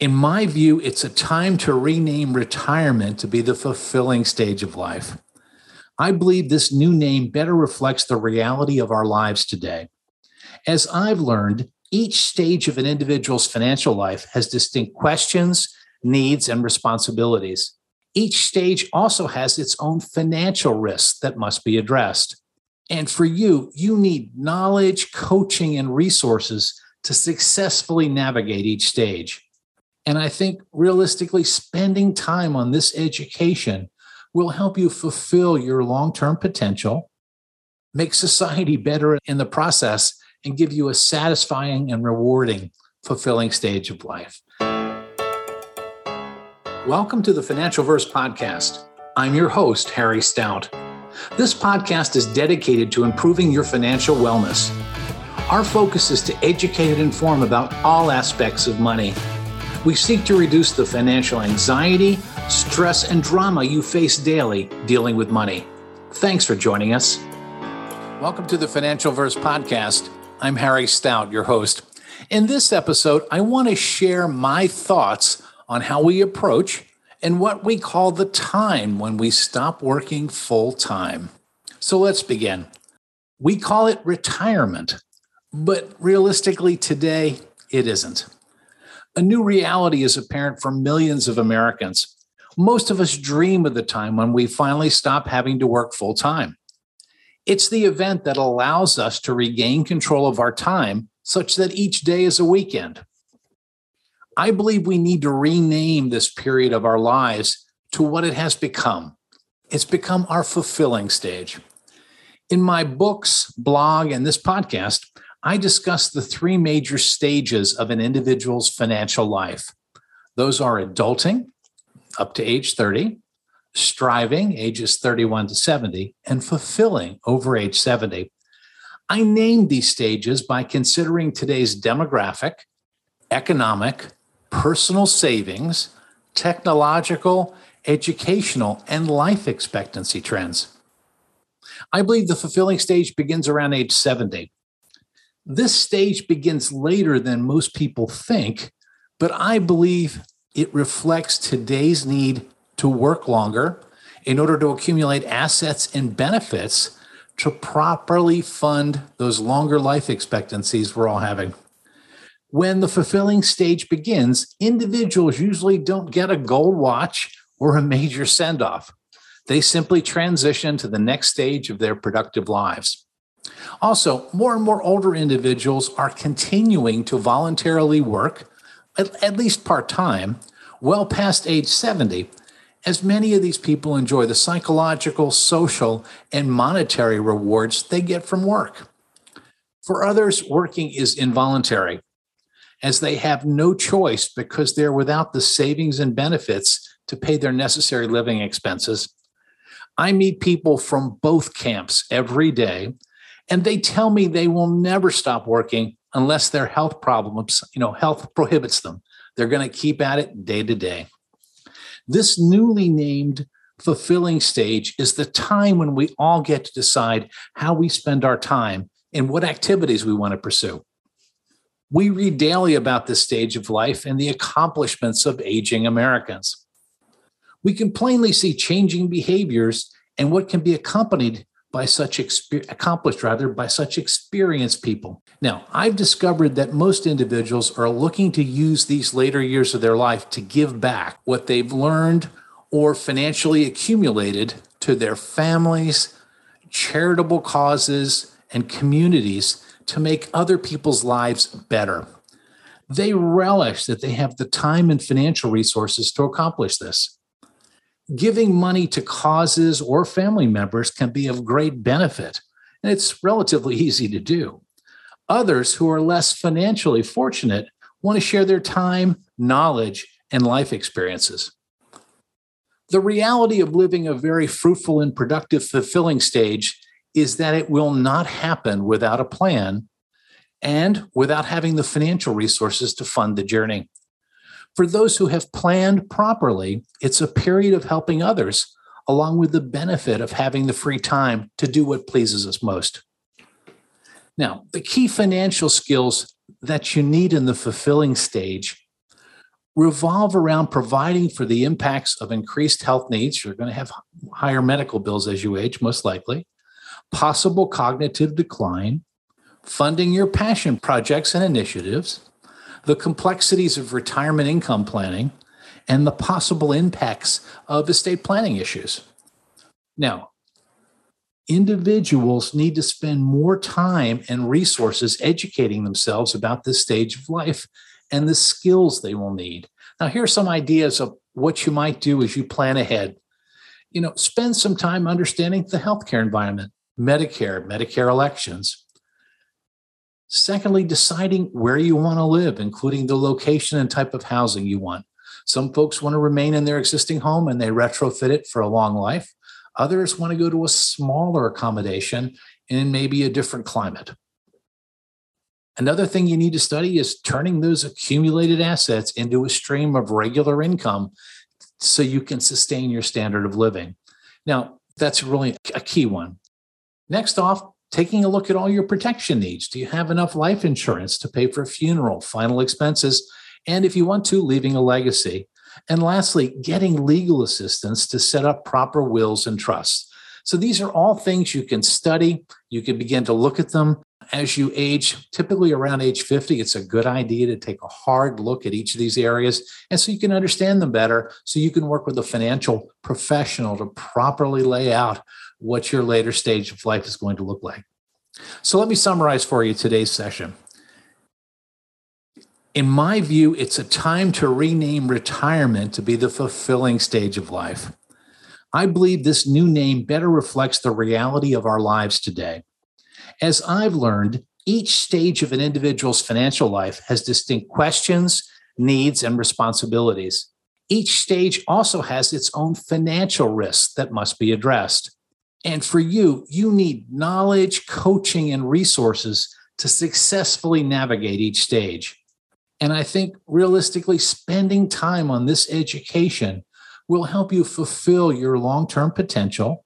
In my view, it's a time to rename retirement to be the fulfilling stage of life. I believe this new name better reflects the reality of our lives today. As I've learned, each stage of an individual's financial life has distinct questions, needs, and responsibilities. Each stage also has its own financial risks that must be addressed. And for you, you need knowledge, coaching, and resources to successfully navigate each stage. And I think realistically, spending time on this education will help you fulfill your long term potential, make society better in the process, and give you a satisfying and rewarding, fulfilling stage of life. Welcome to the Financial Verse Podcast. I'm your host, Harry Stout. This podcast is dedicated to improving your financial wellness. Our focus is to educate and inform about all aspects of money. We seek to reduce the financial anxiety, stress, and drama you face daily dealing with money. Thanks for joining us. Welcome to the Financial Verse Podcast. I'm Harry Stout, your host. In this episode, I want to share my thoughts on how we approach and what we call the time when we stop working full time. So let's begin. We call it retirement, but realistically, today, it isn't. A new reality is apparent for millions of Americans. Most of us dream of the time when we finally stop having to work full time. It's the event that allows us to regain control of our time such that each day is a weekend. I believe we need to rename this period of our lives to what it has become. It's become our fulfilling stage. In my books, blog, and this podcast, I discuss the three major stages of an individual's financial life. Those are adulting, up to age 30, striving, ages 31 to 70, and fulfilling over age 70. I named these stages by considering today's demographic, economic, personal savings, technological, educational, and life expectancy trends. I believe the fulfilling stage begins around age 70. This stage begins later than most people think, but I believe it reflects today's need to work longer in order to accumulate assets and benefits to properly fund those longer life expectancies we're all having when the fulfilling stage begins, individuals usually don't get a gold watch or a major send off. They simply transition to the next stage of their productive lives. Also, more and more older individuals are continuing to voluntarily work, at, at least part time, well past age 70, as many of these people enjoy the psychological, social, and monetary rewards they get from work. For others, working is involuntary as they have no choice because they're without the savings and benefits to pay their necessary living expenses. I meet people from both camps every day, and they tell me they will never stop working unless their health problems, you know, health prohibits them. They're going to keep at it day to day. This newly named fulfilling stage is the time when we all get to decide how we spend our time and what activities we want to pursue. We read daily about this stage of life and the accomplishments of aging Americans. We can plainly see changing behaviors and what can be accompanied by such exper- accomplished rather by such experienced people. Now, I've discovered that most individuals are looking to use these later years of their life to give back what they've learned or financially accumulated to their families, charitable causes, and communities to make other people's lives better. They relish that they have the time and financial resources to accomplish this. Giving money to causes or family members can be of great benefit, and it's relatively easy to do. Others who are less financially fortunate want to share their time, knowledge, and life experiences. The reality of living a very fruitful and productive, fulfilling stage is that it will not happen without a plan and without having the financial resources to fund the journey. For those who have planned properly, it's a period of helping others, along with the benefit of having the free time to do what pleases us most. Now, the key financial skills that you need in the fulfilling stage revolve around providing for the impacts of increased health needs. You're going to have higher medical bills as you age, most likely, possible cognitive decline, funding your passion projects and initiatives, the complexities of retirement income planning, and the possible impacts of estate planning issues. Now, individuals need to spend more time and resources educating themselves about this stage of life and the skills they will need. Now, here are some ideas of what you might do as you plan ahead. You know, spend some time understanding the healthcare environment, Medicare, Medicare elections. Secondly, deciding where you want to live, including the location and type of housing you want. Some folks want to remain in their existing home and they retrofit it for a long life. Others want to go to a smaller accommodation in maybe a different climate. Another thing you need to study is turning those accumulated assets into a stream of regular income so you can sustain your standard of living. Now, that's really a key one. Next off, taking a look at all your protection needs. Do you have enough life insurance to pay for a funeral, final expenses, and if you want to, leaving a legacy? And lastly, getting legal assistance to set up proper wills and trusts. So these are all things you can study. You can begin to look at them as you age, typically around age 50, it's a good idea to take a hard look at each of these areas. And so you can understand them better, so you can work with a financial professional to properly lay out what your later stage of life is going to look like. So let me summarize for you today's session. In my view, it's a time to rename retirement to be the fulfilling stage of life. I believe this new name better reflects the reality of our lives today. As I've learned, each stage of an individual's financial life has distinct questions, needs, and responsibilities. Each stage also has its own financial risks that must be addressed. And for you, you need knowledge, coaching, and resources to successfully navigate each stage. And I think realistically, spending time on this education will help you fulfill your long term potential,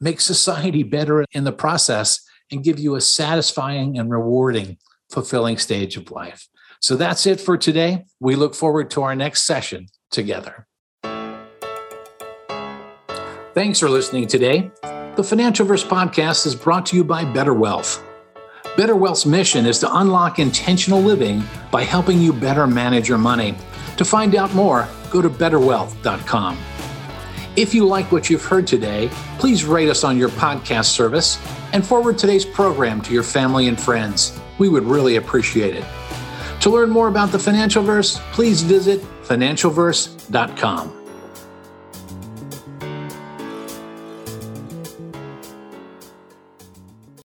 make society better in the process, and give you a satisfying and rewarding, fulfilling stage of life. So that's it for today. We look forward to our next session together. Thanks for listening today. The Financial Verse podcast is brought to you by Better Wealth. Better Wealth's mission is to unlock intentional living by helping you better manage your money. To find out more, go to betterwealth.com. If you like what you've heard today, please rate us on your podcast service and forward today's program to your family and friends. We would really appreciate it. To learn more about the Financial Verse, please visit financialverse.com.